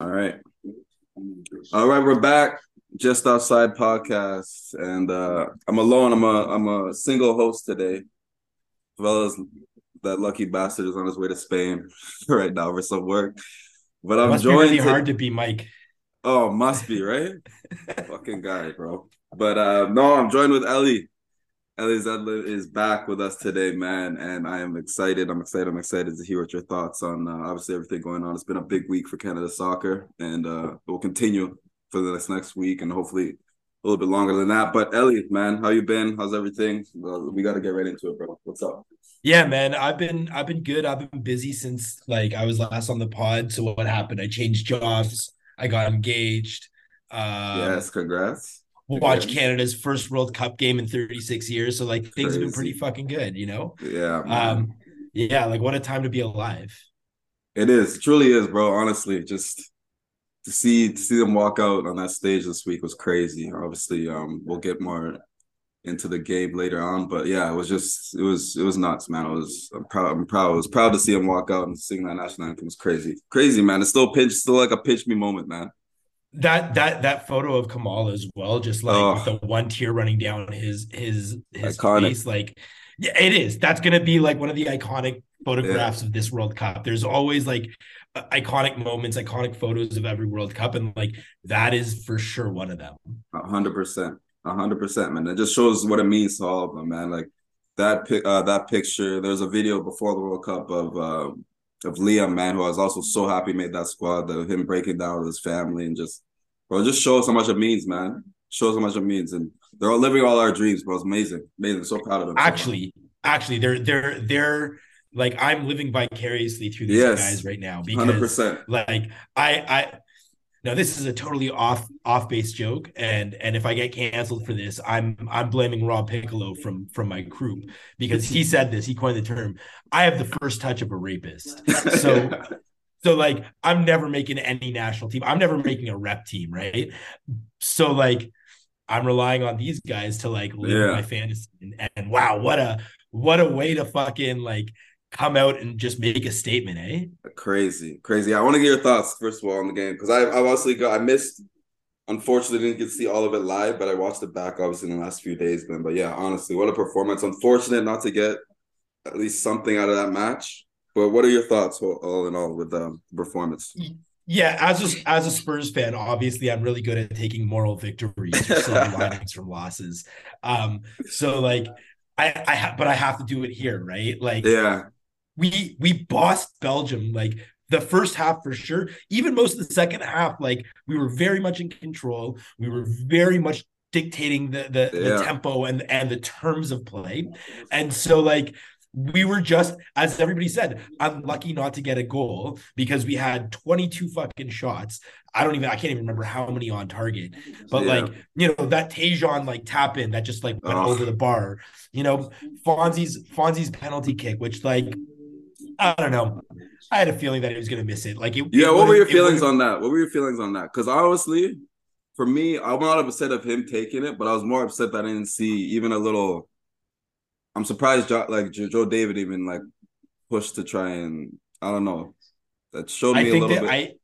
All right. All right, we're back. Just outside podcast, and uh I'm alone. I'm a I'm a single host today, as well as that lucky bastard is on his way to Spain right now for some work. But I'm Must be really to- hard to be Mike. Oh, must be right. Fucking guy, bro. But uh no, I'm joined with Eli. Eli Zeldin is back with us today, man, and I am excited. I'm excited. I'm excited to hear what your thoughts on uh, obviously everything going on. It's been a big week for Canada soccer, and uh, it will continue for the next next week, and hopefully a little bit longer than that. But Eli, man, how you been? How's everything? Well, we got to get right into it, bro. What's up? Yeah, man. I've been I've been good. I've been busy since like I was last on the pod. So what happened? I changed jobs. I got engaged. Um, yes, congrats. Congrats. Canada's first World Cup game in 36 years. So like things have been pretty fucking good, you know? Yeah, man. Um, yeah, like what a time to be alive. It is, it truly is, bro. Honestly, just to see to see them walk out on that stage this week was crazy. Obviously, um, we'll get more into the game later on, but yeah, it was just it was it was nuts, man. I was I'm proud. I'm proud. I was proud to see them walk out and sing that national anthem. It was crazy, crazy, man. It's still pinch, still like a pinch me moment, man. That that that photo of Kamal as well, just like Oh. with the one tear running down his his his Iconic. face, like yeah, it is. That's gonna be like one of the iconic photographs of this World Cup. There's always like uh, iconic moments, iconic photos of every World Cup, and like that is for sure one of them. A hundred percent, a hundred percent, man. It just shows what it means to all of them, man. Like that pic, uh, that picture. There's a video before the World Cup of uh, of Liam, man, who I was also so happy made that squad. Of him breaking down with his family and just, bro, just shows how much it means, man. Shows how much it means, and they're all living all our dreams, bro. It's amazing, amazing. So proud of them. Actually, actually, they're they're they're like I'm living vicariously through these Yes. guys right now because percent. like I I now this is a totally off off base joke and and if I get canceled for this I'm I'm blaming Rob Piccolo from from my group because he said this he coined the term I have the first touch of a rapist so so like I'm never making any national team I'm never making a rep team right so like I'm relying on these guys to like live Yeah. my fantasy and, and wow what a what a way to fucking like come out and just make a statement eh Crazy, crazy. I want to get your thoughts first of all on the game because I, I obviously got I missed. Unfortunately, didn't get to see all of it live, but I watched it back obviously in the last few days. Man, but yeah, honestly, what a performance! Unfortunate not to get at least something out of that match. But what are your thoughts all, in all with the performance? Yeah, as a, as a Spurs fan, obviously I'm really good at taking moral victories or silver linings from losses. Um, so like I I ha- but I have to do it here, right? Like Yeah, we we bossed Belgium like the first half for sure. Even most of the second half, like we were very much in control. We were very much dictating the the, Yeah. the tempo and and the terms of play. And so like we were just as everybody said unlucky not to get a goal because we had 22 fucking shots i don't even i can't even remember how many on target but Yeah. like you know that Tajon like tap in that just like went Ugh. over the bar you know fonzie's fonzie's penalty kick which like i don't know i had a feeling that he was gonna miss it like it, yeah. it What were your feelings on that? What were your feelings on that? Because honestly, for me, I'm not upset of him taking it, but I was more upset that I didn't see even a little. I'm surprised, jo- like Joe David even like pushed to try and I don't know. That showed me I a think little that bit. I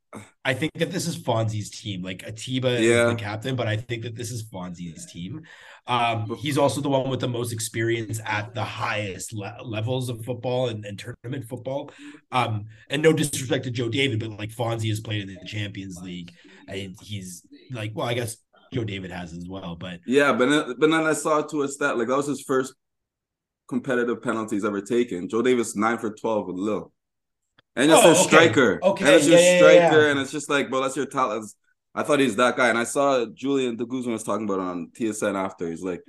I think that this is Fonzie's team. Like Atiba Yeah. is the captain, but I think that this is Fonzie's team. Um, he's also the one with the most experience at the highest le- levels of football and, and tournament football. Um, and no disrespect to Joe David, but like Fonzie has played in the Champions League, and he's like, well, I guess Joe David has as well, but Yeah, but then, but then I saw to a stat like that was his first competitive penalties ever taken. Joe Davis nine for twelve with Lille, and it's Oh, a okay. striker. Okay, and it's your yeah, yeah, striker, yeah. and it's just like, bro, that's your talent. I thought he's that guy, and I saw Julian De Guzman was talking about on TSN after. He's like,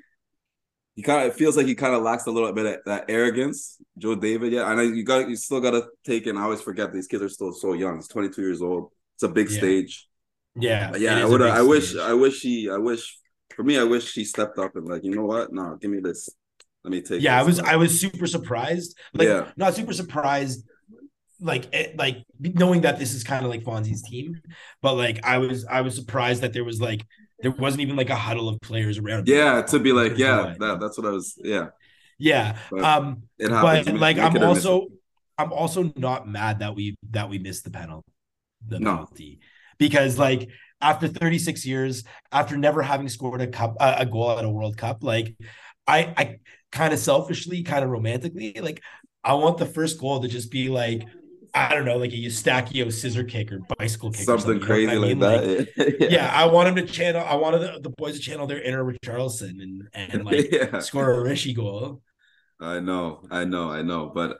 he kind of it feels like he kind of lacks a little bit of that arrogance. Joe David, yeah, I know you got you still got to take in. I always forget these kids are still so young. He's twenty two years old. It's a big Yeah. stage. yeah, But yeah, I would. I wish. stage. I wish he. I wish. For me, I wish she stepped up and like, you know what? No, give me this. Let me take. yeah, I was I was super surprised. Like Yeah. not super surprised like it, like knowing that this is kind of like Fonzie's team, but like I was I was surprised that there was like there wasn't even like a huddle of players around. Yeah, to be like, yeah, that, that's what I was. Yeah, yeah. But Um it happens. but like I'm it or miss also I'm also not mad that we that we missed the penalty the No. penalty because like after 36 years, after never having scored a cup a goal at a World Cup, like I I kind of selfishly, kind of romantically, like I want the first goal to just be like I don't know, like a Eustáquio scissor kick or bicycle kick, something, something crazy like that. Like, yeah. yeah. I want him to channel. I wanted the, the boys to channel their inner Richarlison and and like yeah. score a Rishi goal. I know, I know, I know, but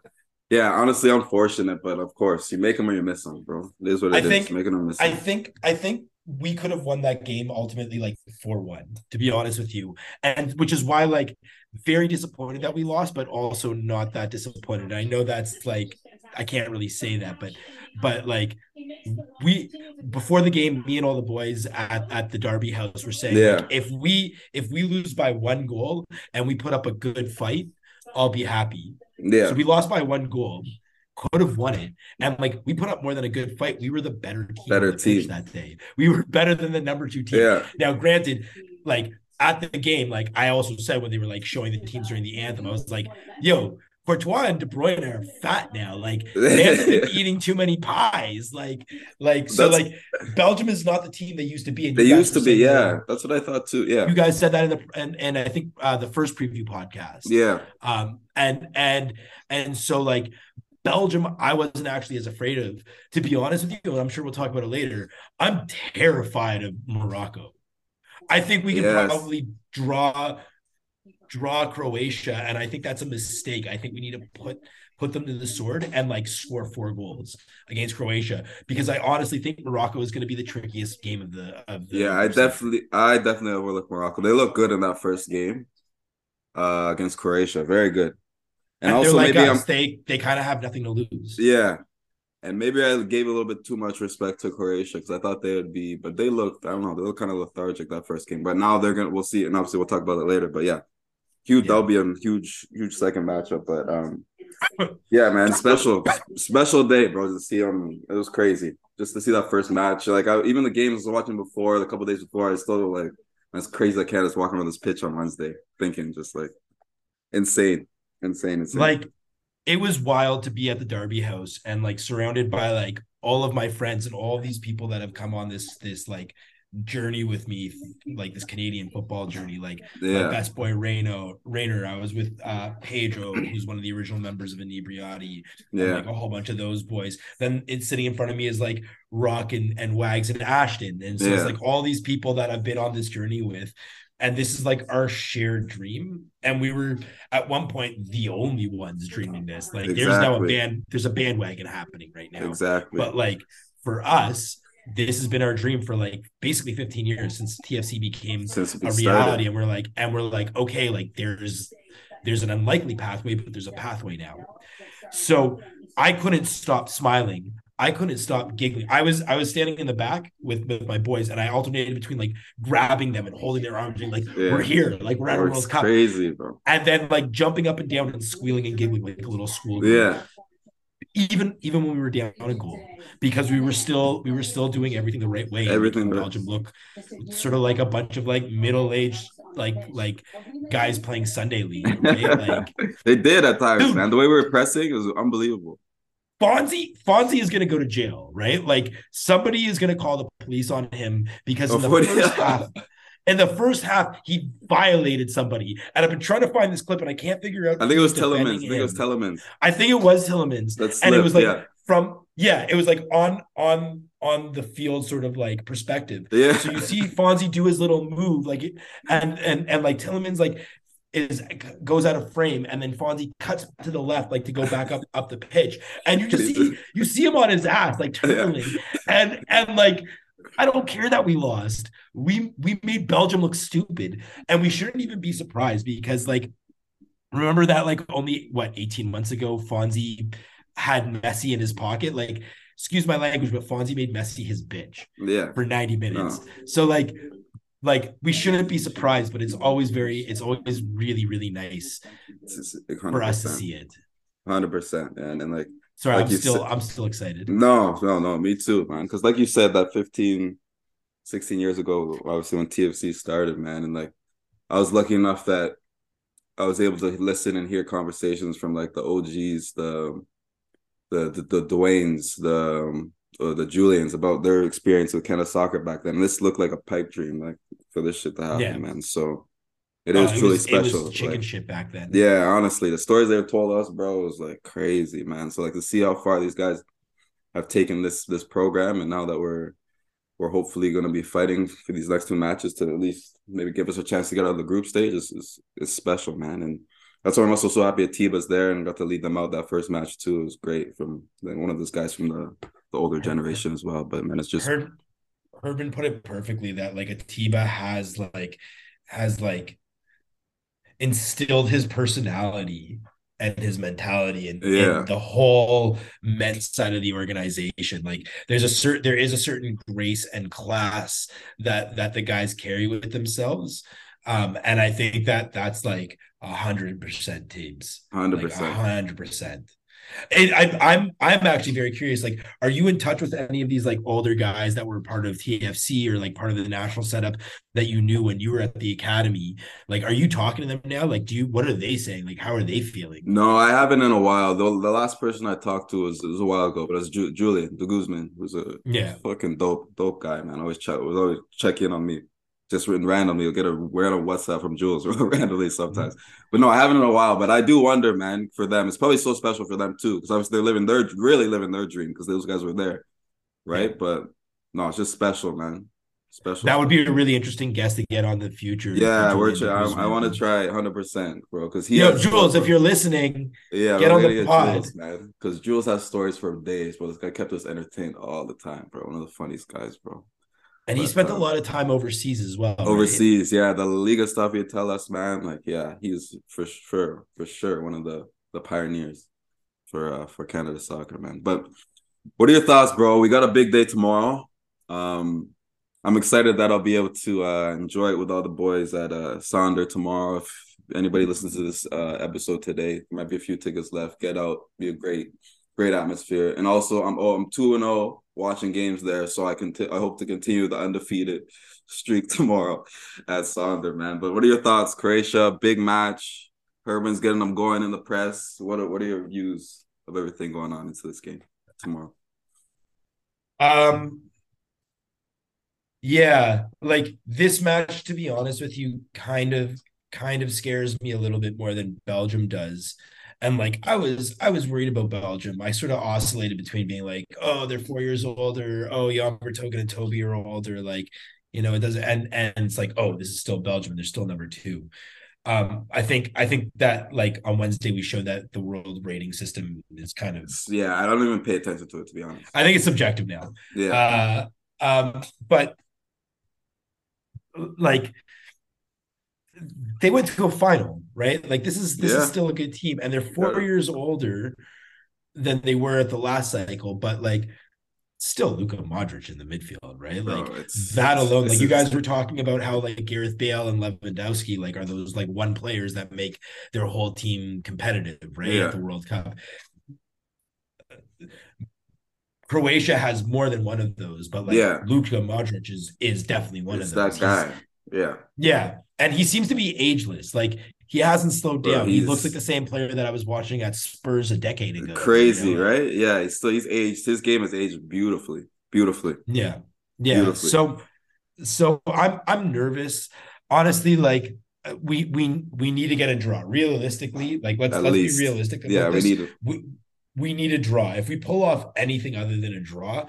yeah, honestly, unfortunate, but of course, you make them or you miss them, bro. It is what it I think, Making them miss. I think, I think we could have won that game ultimately like 4-1 to be honest with you and which is why like very disappointed that we lost but also not that disappointed i know that's like i can't really say that but but like we before the game me and all the boys at, at the derby house were saying yeah. Like, if we if we lose by one goal and we put up a good fight i'll be happy yeah so we lost by one goal could have won it. And like we put up more than a good fight. We were the better team. Better team that day. We were better than the number two team. Yeah. Now, granted, like at the game, like I also said when they were like showing the teams during the anthem, I was like, yo, Courtois and De Bruyne are fat now. Like they have been eating too many pies. Like, like so that's, like Belgium is not the team they used to be. they used to be, yeah. That. That's what I thought too. Yeah. You guys said that in the and and I think uh the first preview podcast. Yeah. Um and and and so like Belgium, I wasn't actually as afraid of, to be honest with you. I'm sure we'll talk about it later. I'm terrified of Morocco. I think we can yes. probably draw draw Croatia, and I think that's a mistake. I think we need to put put them to the sword and like score four goals against Croatia because I honestly think Morocco is going to be the trickiest game of the of the. Yeah, I definitely, I definitely overlook Morocco. They look good in that first game uh against Croatia. Very good. And, and also like maybe us. They they kind of have nothing to lose. Yeah. And maybe I gave a little bit too much respect to Croatia because I thought they would be, but they looked, I don't know, they look kind of lethargic that first game. But now they're gonna we'll see, and obviously we'll talk about it later. But yeah, huge yeah. that'll be a huge, huge second matchup. But um yeah, man, special special day, bro. To see them, it was crazy. Just to see that first match. Like I, even the games I was watching before, the couple days before, I still like that's crazy. I can't just walking around this pitch on Wednesday, thinking just like insane insane, insane. Like it was wild to be at the Derby House and like surrounded by like all of my friends and all these people that have come on this this like journey with me, like this Canadian football journey. Like yeah. my best boy Reno Rainer, I was with uh Pedro, who's one of the original members of Inebriati. Yeah, like a whole bunch of those boys. Then it's sitting in front of me is like Rock and and Wags and Ashton, and so yeah. it's like all these people that I've been on this journey with and this is like our shared dream and we were at one point the only ones dreaming this like exactly. there's now a band there's a bandwagon happening right now exactly but like for us this has been our dream for like basically 15 years since tfc became since a reality started. and we're like and we're like okay like there's there's an unlikely pathway but there's a pathway now so i couldn't stop smiling I couldn't stop giggling. I was I was standing in the back with, with my boys, and I alternated between like grabbing them and holding their arms, and like yeah. we're here, like we're at a World Cup, crazy, bro. And then like jumping up and down and squealing and giggling like a little school. Yeah. Even even when we were down a goal, because we were still we were still doing everything the right way. Everything Belgium look sort of like a bunch of like middle aged like like guys playing Sunday league. Right? Like they did at times, dude, man. The way we were pressing it was unbelievable. Fonzie Fonzie is going to go to jail, right? Like somebody is going to call the police on him because in the oh, first half, in the first half, he violated somebody. And I've been trying to find this clip, and I can't figure out. I think it was Tielemans. I think it was Tielemans. I think it was Tielemans. That's and it was like yeah. from yeah, it was like on on on the field sort of like perspective. Yeah. So you see Fonzie do his little move, like and and and like Tielemans like is goes out of frame and then Fonzie cuts to the left like to go back up up the pitch and you just see you see him on his ass like turning yeah. and and like I don't care that we lost. We we made Belgium look stupid. And we shouldn't even be surprised because like remember that like only what 18 months ago Fonzie had Messi in his pocket? Like excuse my language but Fonzie made Messi his bitch yeah. for 90 minutes. No. so like like we shouldn't be surprised, but it's always very, it's always really, really nice for us to see it. Hundred percent, and and like, sorry, like I'm still, said, I'm still excited. No, no, no, me too, man. Because like you said, that 15, 16 years ago, obviously when TFC started, man, and like, I was lucky enough that I was able to listen and hear conversations from like the OGs, the the the, the Dwaynes, the um, uh, the Julians about their experience with Canada soccer back then. This looked like a pipe dream, like for this shit to happen, yeah. man. So it is oh, truly was, special. chicken like, shit back then. Yeah, honestly, the stories they've told us, bro, was like crazy, man. So like to see how far these guys have taken this this program, and now that we're we're hopefully going to be fighting for these next two matches to at least maybe give us a chance to get out of the group stage is is, is special, man. And that's why I'm also so happy Atiba's there and got to lead them out that first match too. It was great from like, one of those guys from the, the older generation as well. But man, it's just Her- Herdman put it perfectly that like Atiba has like has like instilled his personality and his mentality and, yeah. and, the whole men's side of the organization. Like there's a certain there is a certain grace and class that that the guys carry with themselves. Um and i think that that's like a hundred percent teams. Hundred percent. hundred percent and I, I'm I'm actually very curious. Like, are you in touch with any of these like older guys that were part of TFC or like part of the national setup that you knew when you were at the academy? Like, are you talking to them now? Like, do you what are they saying? Like, how are they feeling? No, I haven't in a while. The, the last person I talked to was, was a while ago, but it's Ju- Julian de Guzman, who's a yeah fucking dope dope guy, man. Always check was always check in on me just written randomly. You'll get a random WhatsApp from Jules randomly mm-hmm. sometimes. But no, I haven't in a while. But I do wonder, man, for them. It's probably so special for them too, because obviously they're living their really living their dream because those guys were there, right? Yeah. But no, it's just special, man. Special. That would be a really interesting guest to get on the future. Yeah, we're I, I want to try 100, percent bro. Because he, yo, Jules, if you're listening, yeah, get on the pod, Jules, man. Because Jules has stories for days, bro. This guy kept us entertained all the time, bro. One of the funniest guys, bro. And he spent a lot of time overseas as well. Overseas, right? yeah. The Liga stuff you tell us, man. Like, yeah, he's for sure, for sure, one of the the pioneers for uh for Canada soccer, man. But what are your thoughts, bro? We got a big day tomorrow. Um, I'm excited that I'll be able to uh enjoy it with all the boys at uh Sonder tomorrow. If anybody listens to this uh episode today, there might be a few tickets left. Get out, be a great, great atmosphere. And also, I'm oh, I'm two and zero oh watching games there. So I can I hope to continue the undefeated streak tomorrow at Sonder, man. But what are your thoughts, Croatia? Big match. Herdman's getting them going in the press. What are what are your views of everything going on into this game tomorrow? Um yeah, like this match, to be honest with you, kind of kind of scares me a little bit more than Belgium does and like I was I was worried about Belgium. I sort of oscillated between being like, oh, they're four years older, oh, Jan Vertonghen and Toby are older, like you know, it doesn't and and it's like, oh, this is still Belgium, they're still number two. Um, I think I think that like on Wednesday we showed that the world rating system is kind of yeah, I don't even pay attention to it to be honest. I think it's subjective now. Yeah. Uh, um, but like they went to a final, right? Like this is this yeah. is still a good team, and they're four yeah. years older than they were at the last cycle, but like still Luka Modric in the midfield, right? Like oh, that alone. Like you guys were talking about how like Gareth Bale and Lewandowski like are those like one players that make their whole team competitive, right? Yeah. At the World Cup. Croatia has more than one of those, but like yeah. Luka Modric is is definitely one it's of those. That guy. Yeah. Yeah and he seems to be ageless. Like he hasn't slowed down. Bro, he looks like the same player that I was watching at Spurs a decade ago. Crazy, you know? right? Yeah, he's still he's aged. His game has aged beautifully, beautifully. Yeah, yeah. Beautifully. So, so I'm I'm nervous. Honestly, like we we we need to get a draw. Realistically, like let's At let's least. be realistic. yeah, we this. need. To- we, we need a draw. If we pull off anything other than a draw,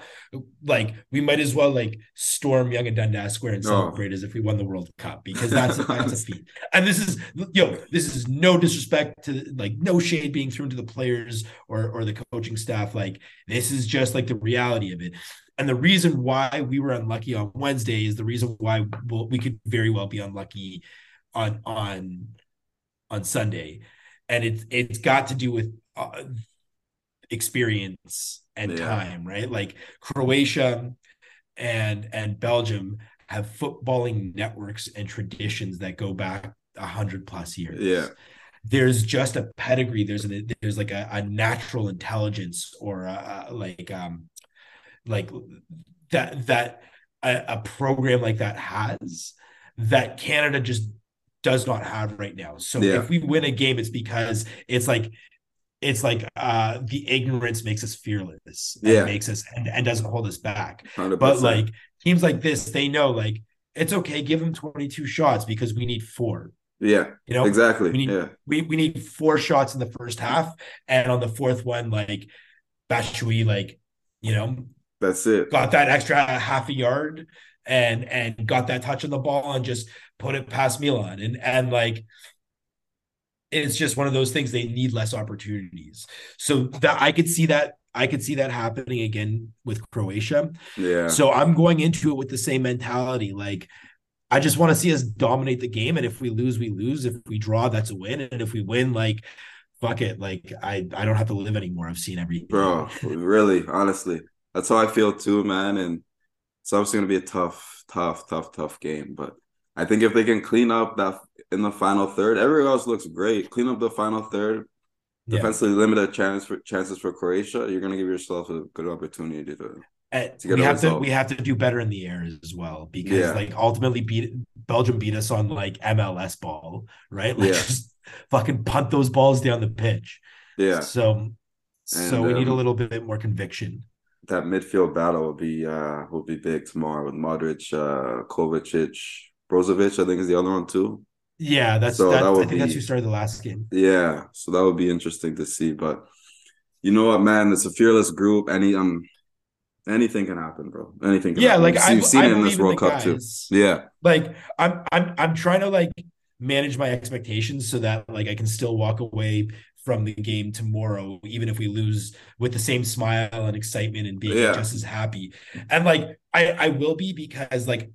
like we might as well like storm Yonge and Dundas Square and celebrate oh. as if we won the World Cup because that's that's a feat. And this is yo, this is no disrespect to like no shade being thrown to the players or or the coaching staff. Like this is just like the reality of it. And the reason why we were unlucky on Wednesday is the reason why we'll, we could very well be unlucky on on on Sunday, and it's it's got to do with. Uh, experience and yeah. time, right? Like Croatia and and Belgium have footballing networks and traditions that go back a hundred plus years. Yeah. There's just a pedigree. There's a there's like a, a natural intelligence or a, a, like um like that that a, a program like that has that Canada just does not have right now. So yeah. if we win a game, it's because it's like it's like uh the ignorance makes us fearless and Yeah. makes us and, and doesn't hold us back 100%. but like teams like this they know like it's okay give them 22 shots because we need four yeah, you know exactly. we need- yeah, we, we need four shots in the first half and on the fourth one like Batshuayi like you know that's it. got that extra half a yard and and got that touch on the ball and just put it past Milan and and like it's just one of those things they need less opportunities so that I could see that I could see that happening again with Croatia Yeah, so I'm going into it with the same mentality like I just want to see us dominate the game and if we lose we lose if we draw that's a win and if we win like fuck it like I I don't have to live anymore I've seen everything bro. Really, honestly, that's how I feel too, man. And so it's obviously gonna be a tough, tough, tough, tough game. But I think if they can clean up that in the final third, everyone else looks great. Clean up the final third, Yeah. defensively limit chance for chances for Croatia. You're gonna give yourself a good opportunity to. To get we have to we have to do better in the air as well because Yeah. like ultimately beat Belgium beat us on like MLS ball, right? Like Yeah. just fucking punt those balls down the pitch. Yeah, So so And, we need a um, little bit more conviction. that midfield battle will be uh will be big tomorrow with Modric, uh Kovacic, Brozovic. I think is the other one too. Yeah, that's So that, that I think that's who started the last game. Yeah, so that would be interesting to see. But you know what, man? It's a fearless group. Any um, anything can happen, bro. Anything. Can Yeah, happen. like You've I, seen- you've seen I it in this World Cup too. Yeah, Like I'm I'm I'm trying to like manage my expectations so that like I can still walk away from the game tomorrow, even if we lose with the same smile and excitement and being Yeah. just as happy. And like I I will be because like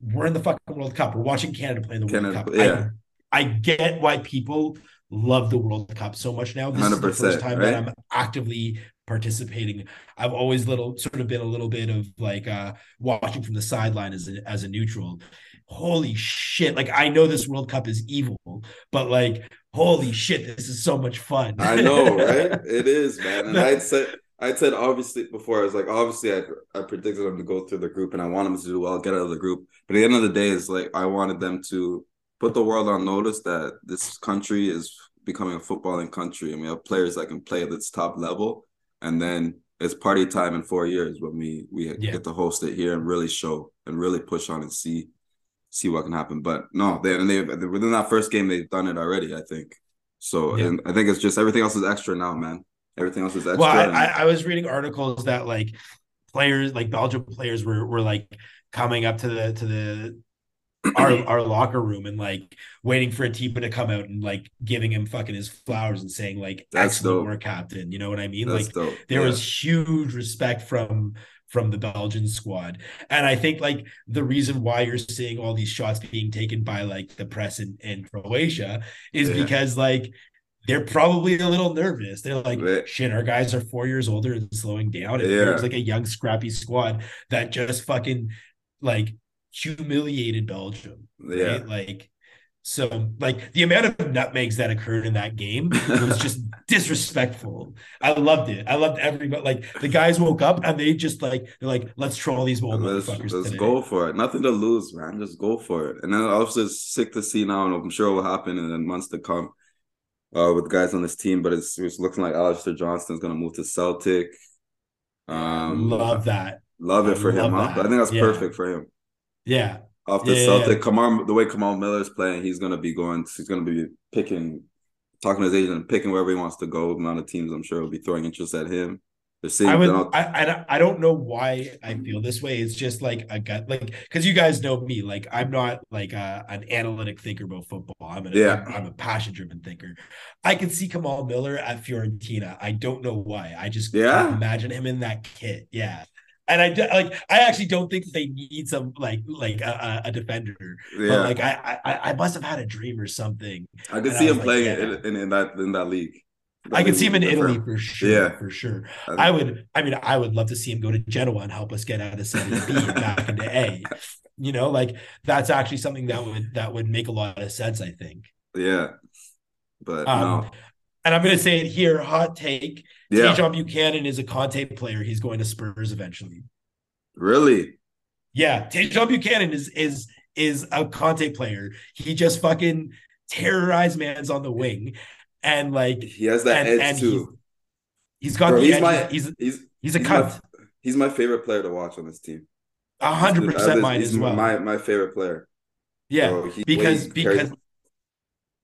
we're in the fucking World Cup. We're watching Canada play in the Canada, World Cup. yeah. I, I get why people love the World Cup so much now. This is the first time that? I'm actively participating. I've always little sort of been a little bit of like uh watching from the sideline as a as a neutral. Holy shit. Like I know this World Cup is evil, but like holy shit, this is so much fun. I know, right? It is, man. And I'd said, I'd said obviously before. I was like, obviously, I I predicted them to go through the group, and I want them to do well, get out of the group. But at the end of the day, it's like I wanted them to put the world on notice that this country is becoming a footballing country, and we have players that can play at its top level. And then it's party time in four years when we we Yeah. get to host it here and really show and really push on and see see what can happen. But no, they and they within that first game they've done it already. I think so, Yeah. and I think it's just everything else is extra now, man. Everything else is extra. well, I, and- I, I was reading articles that like players, like Belgium players, were were like coming up to the to the our our locker room and like waiting for Atiba to come out and like giving him fucking his flowers and saying like That's excellent dope. work, captain. You know what I mean? that's like dope. there Yeah. was huge respect from from the Belgian squad. And I think like the reason why you're seeing all these shots being taken by like the press in, in Croatia is Yeah. because like they're probably a little nervous. They're like, Right. shit, our guys are four years older and slowing down. And Yeah. there's like a young, scrappy squad that just fucking like humiliated Belgium. yeah. Right? Like so like the amount of nutmegs that occurred in that game was just disrespectful. I loved it. I loved everybody. Like the guys woke up and they just like they're like, let's troll these old Let's, motherfuckers let's today. go for it. Nothing to lose, man. Just go for it. And then also it's sick to see now, and I'm sure it will happen in the months to come uh, with guys on this team. But it's, it's looking like Alistair Johnston's going to move to Celtic. Um, Love that. love it I for him, love huh? I think that's Yeah. perfect for him. Yeah. Off the Yeah, Celtic, yeah. Kamal, the way Kamal Miller's playing, he's going to be going. He's going to be picking, talking to his agent, and picking wherever he wants to go. The amount of teams I'm sure will be throwing interest at him. They're seeing. I would. I, I I don't know why I feel this way. It's just like a gut, like because you guys know me. Like I'm not like a, an analytic thinker about football. I'm a Yeah. I'm, a passion driven thinker. I can see Kamal Miller at Fiorentina. I don't know why. I just Yeah? can't imagine him in that kit. Yeah. And I like. I actually don't think they need some like like a, a a defender. yeah, But like I, I I must have had a dream or something. I could and see I him like, playing yeah. in, in, in that in that league. I can see him in Italy for sure. Yeah. For sure. different. I would. I mean, I would love to see him go to Genoa and help us get out of Serie B and back into A. You know, like that's actually something that would that would make a lot of sense. I think. Yeah, but Um, no, And I'm going to say it here. Hot take: yeah, Tajon Buchanan is a Conte player. He's going to Spurs eventually. really, Yeah, Tajon Buchanan is is is a Conte player. He just fucking terrorized man's on the wing. And like he has that and, edge and too. he's, he's got Bro, the he's edge. my- he's He's he's a he's cunt. my, he's my favorite player to watch on this team. A hundred percent mine as well. My my favorite player. yeah, Bro, because because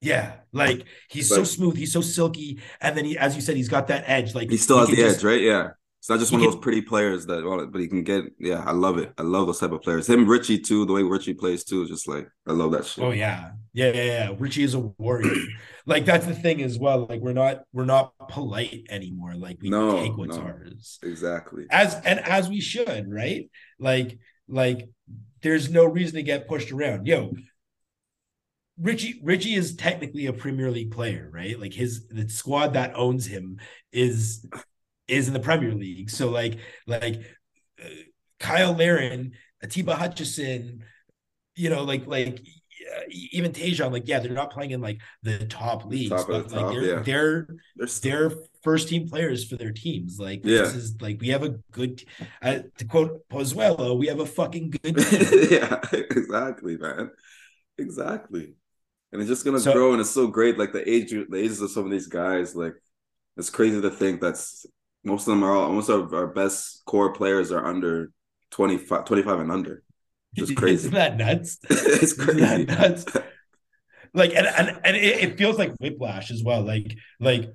yeah, like he's so smooth, he's so silky, and then he, as you said, he's got that edge. Like he still has the just- edge, right? Yeah. It's not just he one of those pretty players that, well, but he can get. Yeah, I love it. I love those type of players. Him, Richie too. The way Richie plays too is just like I love that shit. Oh yeah, yeah, yeah, yeah. Richie is a warrior. like that's the thing as well. Like we're not we're not polite anymore. Like we No, take what's no. ours. Exactly. as and as we should, right? Like, like there's no reason to get pushed around. Yo, Richie, Richie is technically a Premier League player, right? Like his the squad that owns him is is in the Premier League. So like like uh, Cyle Larin, Atiba Hutchinson, you know, like like uh, even Tajon, like yeah, they're not playing in like the top leagues, Top but the like top, they're yeah. they're They're they're first team players for their teams. Like Yeah. this is like we have a good uh, to quote Pozuelo, we have a fucking good team. yeah, exactly, man. Exactly. And it's just gonna So- grow, and it's so great. Like the age, the ages of some of these guys, like it's crazy to think that's most of them are all most of our best core players are under 25, 25 and under. Just crazy. Isn't that nuts? it's Isn't crazy. that nuts? Like and and, and it, it feels like whiplash as well. Like like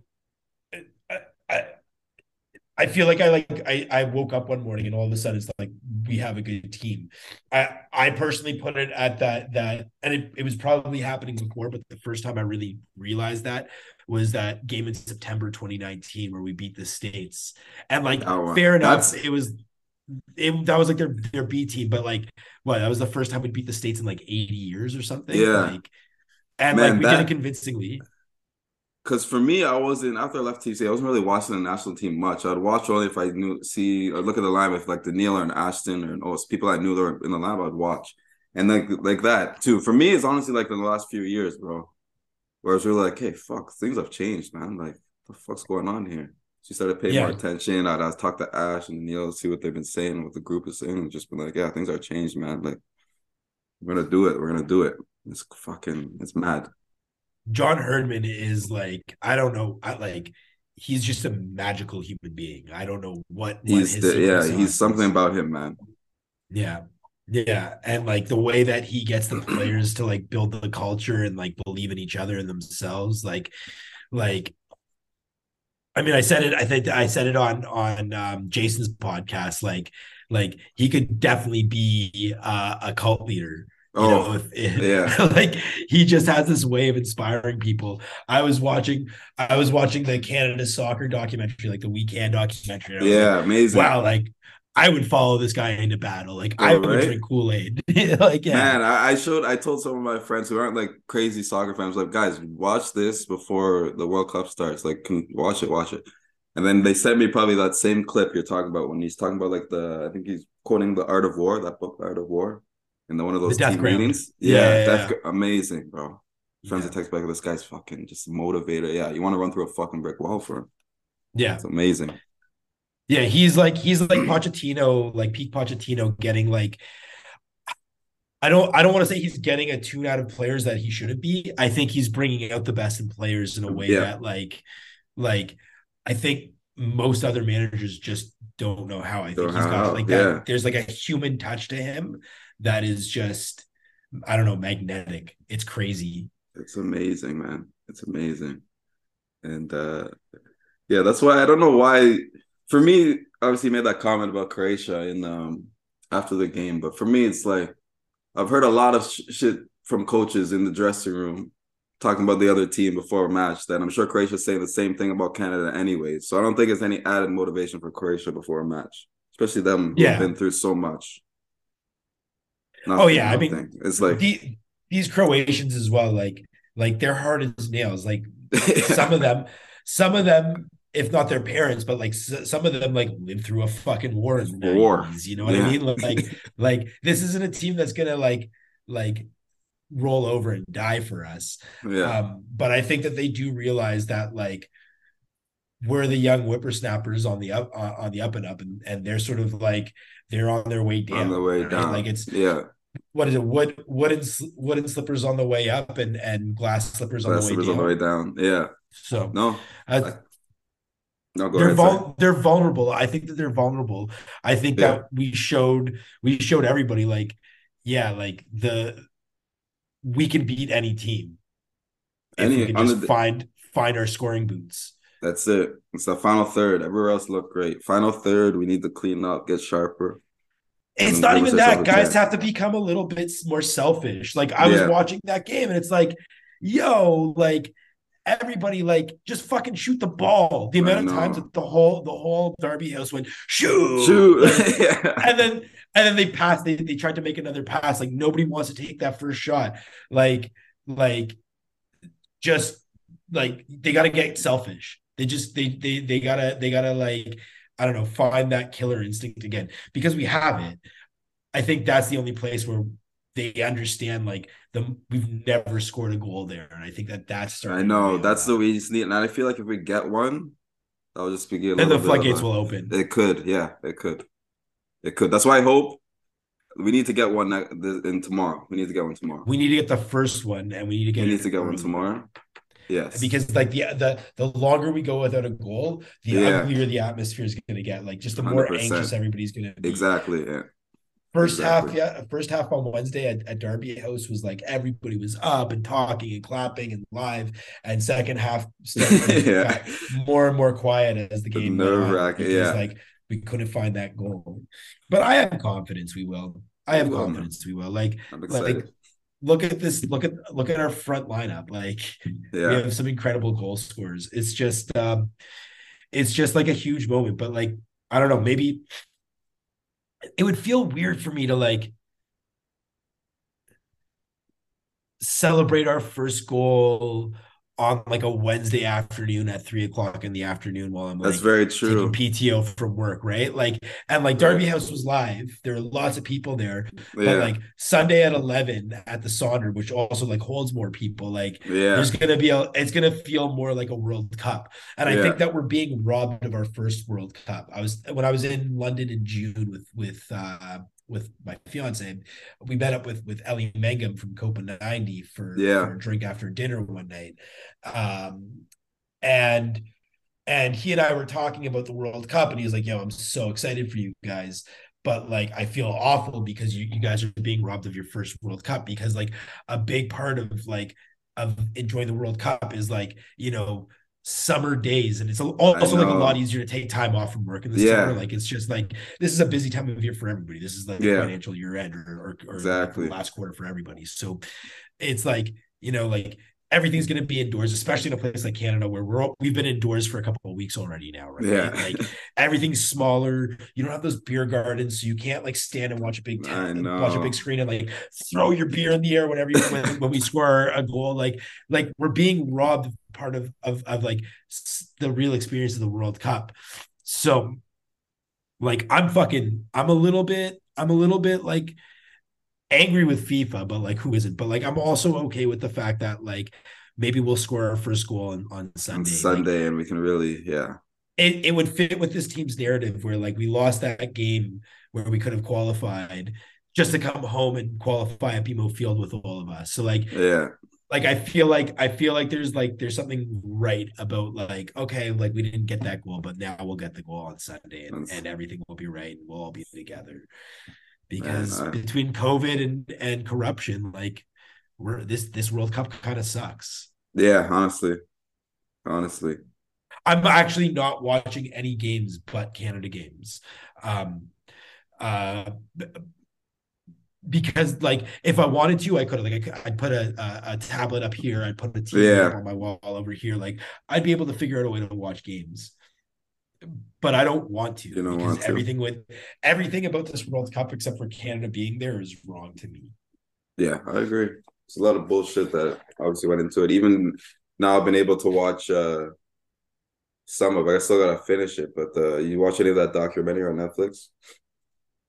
I feel like I like I, I woke up one morning and all of a sudden it's like we have a good team. I I personally put it at that that and it, it was probably happening before, but the first time I really realized that was that game in September 2019 where we beat the States. And like oh, one. fair enough, That's- it was it that was like their their B team, but like what that was the first time we beat the States in like 80 years or something. Yeah. Like and Man, like we that- did it convincingly. Because for me, I wasn't after I left TC, I wasn't really watching the national team much. I'd watch only if I knew see or look at the line with like Doneil or an Ashton or oh, people I knew that were in the lab, I'd watch. And like like that too. For me, it's honestly like in the last few years, bro. Whereas we're like, hey, fuck, things have changed, man. Like, the fuck's going on here? She started paying more attention. I'd, I'd talk to Ash and Neil, see what they've been saying, what the group is saying, and just been like, yeah, things are changed, man. Like, we're gonna do it. We're gonna do it. It's fucking, it's mad. John Herdman is like I don't know, I like he's just a magical human being. I don't know what, what He's his the, yeah, he's something is. about him, man. Yeah. Yeah. And like the way that he gets the players to like build the culture and like believe in each other and themselves, like, like, I mean, I said it, I think I said it on, on um, Jason's podcast, like, like he could definitely be uh, a cult leader. Oh, know, if- yeah. like he just has this way of inspiring people. I was watching, I was watching the Canada soccer documentary, like the weekend documentary. was like, yeah, amazing. wow, like I would follow this guy into battle. Like Oh, I would right? drink Kool Aid. like yeah, Man, I, I showed, I told some of my friends who aren't like crazy soccer fans, like, guys, watch this before the World Cup starts. Like, can watch it, watch it. And then they sent me probably that same clip you're talking about when he's talking about like the, I think he's quoting the Art of War, that book, The Art of War, in the, one of those team Ground. meetings. Yeah, Yeah, yeah, yeah. Amazing, bro. Friends yeah. text back, this guy's fucking just motivator. Yeah, you want to run through a fucking brick wall for him. yeah, It's amazing. yeah. He's like he's like Pochettino, like peak Pochettino, getting like. I don't. I don't want to say he's getting a tune out of players that he shouldn't be. I think he's bringing out the best in players in a way Yeah. that, like, like I think most other managers just don't know how. I think Don't he's got how, like yeah. that. There's like a human touch to him that is just, I don't know, magnetic. It's crazy. It's amazing, man. It's amazing. And uh yeah, that's why I don't know why for me, obviously made that comment about Croatia in um after the game, but for me it's like I've heard a lot of sh- shit from coaches in the dressing room talking about the other team before a match that I'm sure Croatia's saying the same thing about Canada anyway. So I don't think it's any added motivation for Croatia before a match, especially them who've Yeah. been through so much. Oh, yeah, I mean, it's like the, these Croatians as well, like like they're hard as nails. Like some of them, some of them, if not their parents, but like s- some of them, like lived through a fucking war in the War. 90s, You know what Yeah. I mean? Like like this isn't a team that's gonna like like roll over and die for us. yeah. Um, but I think that they do realize that like we're the young whippersnappers on the up uh, on the up and up, and, and they're sort of like they're on their way down. on the way right? down. Like it's yeah, what is it? Wood wooden wooden slippers on the way up and and glass slippers on, glass the, way slippers on the way down. Yeah. So no, uh, no, they're ahead, vul- they're vulnerable. I think that they're vulnerable. I think yeah. that we showed we showed everybody like, yeah, like the we can beat any team. Any, if we can just the, find find our scoring boots. That's it. It's the final third. Everywhere else looked great. Final third, we need to clean up, get sharper. It's not even that. Guys have to become a little bit more selfish. Like I yeah. was watching that game, and it's like, yo, like everybody like just fucking shoot the ball. The amount of times that the whole the whole Derby house went shoot, shoot. yeah. and then and then they passed. They they tried to make another pass. Like nobody wants to take that first shot. Like like just like they got to get selfish. They just they they they gotta they gotta like I don't know find that killer instinct again because we have it. I think that's the only place where they understand like the we've never scored a goal there, and I think that that's. I know that's the we just need, and I feel like if we get one, that will just begin. Then the floodgates will open. It could, yeah, it could, it could. That's why I hope we need to get one uh, in tomorrow. We need to get one tomorrow. We need to get the first one, and we need to get. We need to get one tomorrow. Yes. Because like the the the longer we go without a goal, the yeah. uglier the atmosphere is going to get. Like just the more 100%. anxious everybody's going to be. Exactly. Yeah. First exactly. half, yeah, first half on Wednesday at, at Derby House was like everybody was up and talking and clapping and live, and second half yeah. more and more quiet as the game nerve wracking. Yeah, like we couldn't find that goal, but I have confidence we will. I have confidence we will. Like, like look at this. Look at look at our front lineup. Like, yeah. we have some incredible goal scorers. It's just, um, it's just like a huge moment. But like, I don't know, maybe it would feel weird for me to like celebrate our first goal on like a Wednesday afternoon at three o'clock in the afternoon while I'm like that's very true PTO from work, right? Like and like Derby House was live. There are lots of people there, yeah. but like Sunday at eleven at the Sonder, which also like holds more people. Like yeah, there's gonna be a it's gonna feel more like a World Cup, and I yeah. think that we're being robbed of our first World Cup. I was when I was in London in June with with uh with my fiance. We met up with with Eli Mengem from Copa 90 for, yeah. for a drink after dinner one night. Um, and and he and I were talking about the World Cup, and he was like, "Yo, I'm so excited for you guys." But like, I feel awful because you, you guys are being robbed of your first World Cup because like a big part of like of enjoying the World Cup is like you know summer days and it's also like a lot easier to take time off from work in the yeah. summer like it's just like this is a busy time of year for everybody this is like yeah. financial year end or, or, or exactly last quarter for everybody so it's like you know like everything's going to be indoors, especially in a place like Canada where we're all, we've been indoors for a couple of weeks already now, right? Yeah. Like everything's smaller. You don't have those beer gardens, so you can't like stand and watch a big tent, watch a big screen and like throw your beer in the air whenever you when, when we score a goal. Like like we're being robbed part of of of like the real experience of the World Cup. So like I'm fucking I'm a little bit I'm a little bit like angry with FIFA, but like who isn't? But like I'm also okay with the fact that like maybe we'll score our first goal on, on Sunday. On Sunday, like, and we can really, yeah. It, it would fit with this team's narrative where like we lost that game where we could have qualified just to come home and qualify at BMO Field with all of us. So like yeah. Like I feel like I feel like there's like there's something right about like okay like we didn't get that goal but now we'll get the goal on Sunday and, and everything will be right and we'll all be together because Man, I... between COVID and and corruption, like we're this this World Cup kind of sucks. Yeah, honestly, honestly, I'm actually not watching any games but Canada games. Um, uh, because like if I wanted to, I could like I could, I'd put a, a, a tablet up here, I'd put a TV yeah. on my wall over here. Like I'd be able to figure out a way to watch games but I don't want to you don't because want to. everything with everything about this World Cup except for Canada being there is wrong to me. Yeah, I agree. It's a lot of bullshit that obviously went into it. Even now, I've been able to watch uh some of. it. I still gotta finish it, but uh, you watch any of that documentary on Netflix?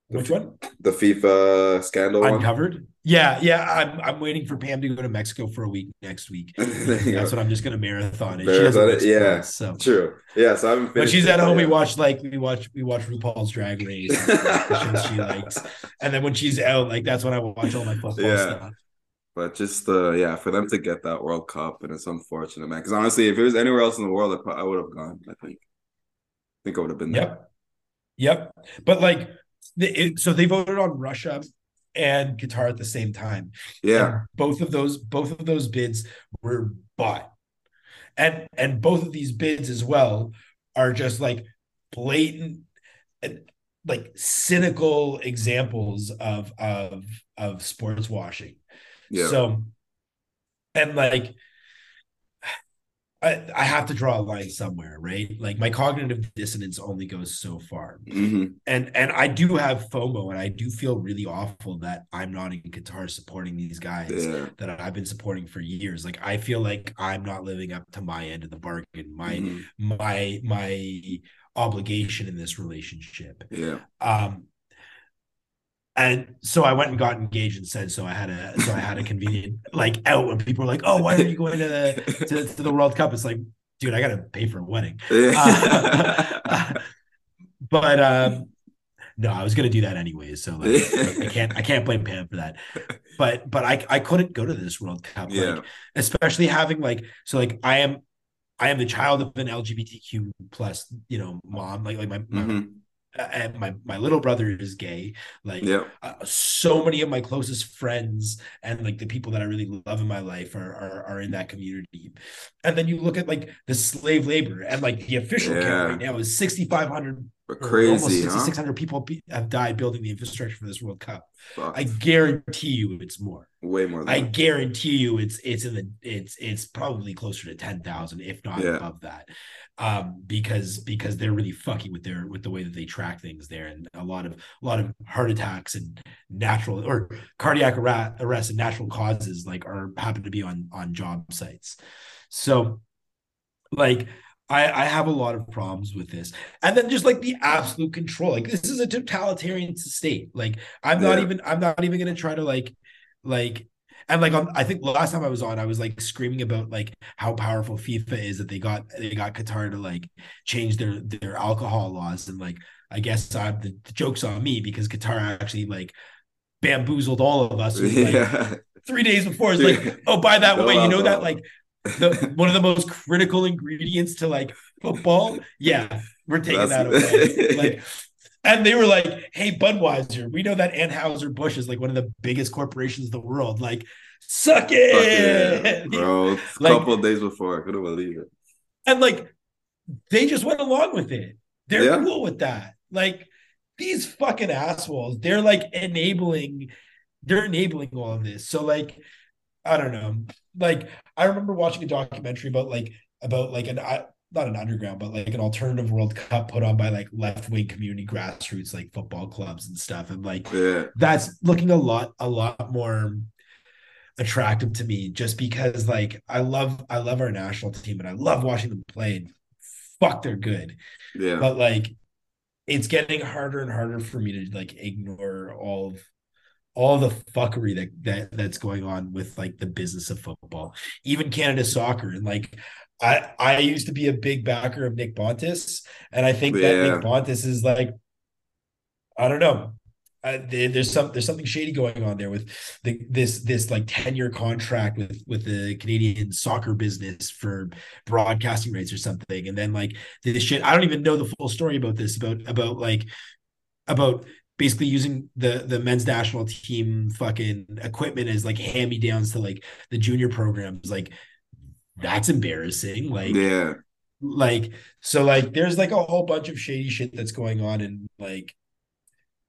Which one? The FIFA scandal Uncovered? One? Yeah, yeah. I'm I'm waiting for Pam to go to Mexico for a week next week. That's what I'm just gonna marathon it. Marathon it? Yeah. so true. Yeah. So I'm When she's at home, we watch like we watch we watch RuPaul's drag race shows she likes. And then when she's out, like that's when I watch all my football yeah. stuff. But just uh yeah, for them to get that World Cup and it's unfortunate, man. Because honestly, if it was anywhere else in the world, I, I would have gone. I think. I think I would have been there. yep. there. Yep. But like, it, so they voted on Russia and Qatar at the same time. Yeah. And both of those, both of those bids were bought, and and both of these bids as well are just like blatant, and like cynical examples of of of sports washing. Yeah. So, and like I, I have to draw a line somewhere, right? Like my cognitive dissonance only goes so far. Mm-hmm. And and I do have FOMO and I do feel really awful that I'm not in Qatar supporting these guys yeah. that I've been supporting for years. Like I feel like I'm not living up to my end of the bargain, my mm-hmm. my my obligation in this relationship. Yeah. Um and so I went and got engaged and said so. I had a so I had a convenient like out when people were like, "Oh, why are you going to the to, to the World Cup?" It's like, dude, I got to pay for a wedding. Uh, but um, no, I was gonna do that anyways. So like, I can't I can't blame Pam for that. But but I I couldn't go to this World Cup, yeah. like especially having like so like I am I am the child of an LGBTQ plus you know mom like like my, mm-hmm. my and my my little brother is gay like yeah. uh, so many of my closest friends and like the people that i really love in my life are, are are in that community and then you look at like the slave labor and like the official yeah. count right now is 6500 crazy almost 6600 huh? people have died building the infrastructure for this world cup Fuck. i guarantee you it's more way more i guarantee you it's it's in the it's it's probably closer to 10,000 if not yeah. above that um, because because they're really fucking with their with the way that they track things there, and a lot of a lot of heart attacks and natural or cardiac arrest and natural causes like are happen to be on on job sites. So, like. I, I have a lot of problems with this. And then just like the absolute control. Like this is a totalitarian state. Like I'm not yeah. even I'm not even gonna try to like like and like on, I think last time I was on, I was like screaming about like how powerful FIFA is that they got they got Qatar to like change their their alcohol laws, and like I guess I, the, the joke's on me because Qatar actually like bamboozled all of us. With, like, yeah. Three days before, it's like, oh, by that way, you know that like the one of the most critical ingredients to like football. Yeah, we're taking That's, that away. like and they were like, "Hey, Budweiser, we know that Anheuser Busch is like one of the biggest corporations in the world. Like, suck it, yeah, bro." A couple of days before, I couldn't believe it. And like, they just went along with it. They're yeah. cool with that. Like these fucking assholes, they're like enabling, they're enabling all of this. So like, I don't know. Like, I remember watching a documentary about like about like an I, not an underground, but like an alternative World Cup put on by like left wing community grassroots, like football clubs and stuff. And like yeah. that's looking a lot, a lot more attractive to me just because like I love I love our national team and I love watching them play. And fuck, they're good. Yeah. But like it's getting harder and harder for me to like ignore all of all the fuckery that, that that's going on with like the business of football, even Canada soccer. And like I I used to be a big backer of Nick Bontis, and I think yeah. that Nick Bontis is like, I don't know. Uh, there's some there's something shady going on there with the, this this like 10 year contract with with the Canadian soccer business for broadcasting rights or something and then like this shit I don't even know the full story about this about about like about basically using the the men's national team fucking equipment as like hand me downs to like the junior programs like that's embarrassing. Like, yeah, like so, like there's like a whole bunch of shady shit that's going on, and like,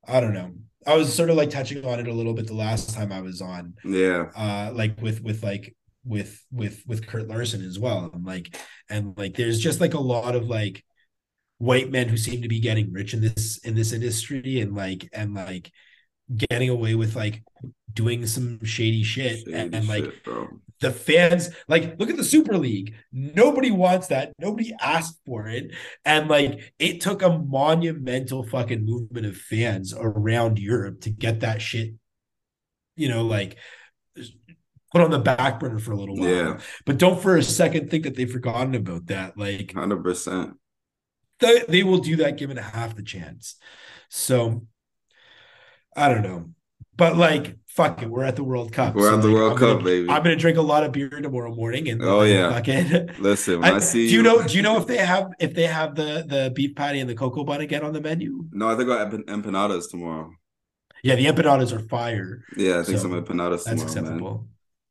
I don't know. I was sort of like touching on it a little bit the last time I was on. Yeah. Uh, like with with like with with with Kurt Larson as well, and like and like there's just like a lot of like white men who seem to be getting rich in this in this industry, and like and like getting away with like doing some shady shit Shady and, and, like shit, the fans like look at the super league. Nobody wants that. Nobody asked for it. And like it took a monumental fucking movement of fans around europe to get that shit you know like put on the back burner for a little while. Yeah. but don't for a second think that they've forgotten about that like Hundred percent. They, they will do that given half the chance so i don't know but like fuck it we're at the world cup We're at the like, World I'm Cup, gonna- baby. i'm gonna drink a lot of beer tomorrow morning and Oh, yeah. fucking Listen, I, I- see do you know do you know if they have if they have the the beef patty and the cocoa bun again on the menu No, I think I got empan- empanadas tomorrow. yeah the empanadas are fire Yeah, I think So, some empanadas that's tomorrow, man. acceptable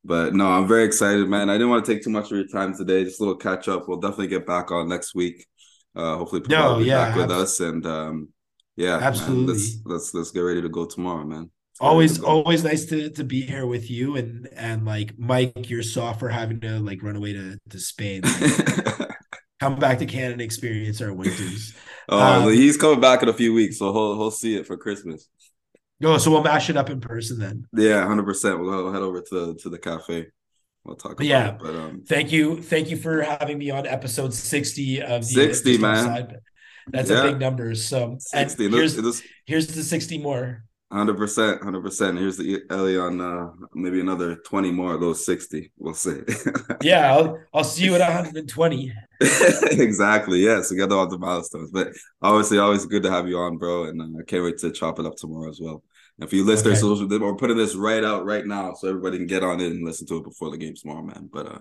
But no, I'm very excited, man. I didn't want to take too much of your time today. Just a little catch up. We'll definitely get back on next week. Uh, hopefully, Pavel No, will be yeah, back with us, and um, yeah, man, Absolutely. let's let's let's get ready to go tomorrow, man. Get always always nice to to be here with you and and like mike you're soft for having to like run away to to spain come back to canada and experience our winters oh, Um, he's coming back in a few weeks, so he'll he'll see it for Christmas. oh so we'll mash it up in person then Yeah, hundred percent. We'll head over to to the cafe. We'll talk. About Yeah. it. but um, thank you thank you for having me on episode 60 of the 60, man. Offside. that's Yeah. a big number so and here's here's the 60 more hundred percent, hundred percent. Here's the Ellie on uh, maybe another twenty more of those sixty. We'll see. yeah i'll i'll see you at 120 exactly. Yes, we got all the milestones. But obviously, always good to have you on, bro. And uh, I can't wait to chop it up tomorrow as well. If you list their Okay. social, we're putting this right out right now, so everybody can get on it and listen to it before the game tomorrow, man. But uh,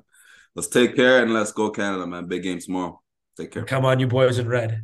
let's take care and let's go Canada, man. Big game tomorrow. Take care. come on you boys in red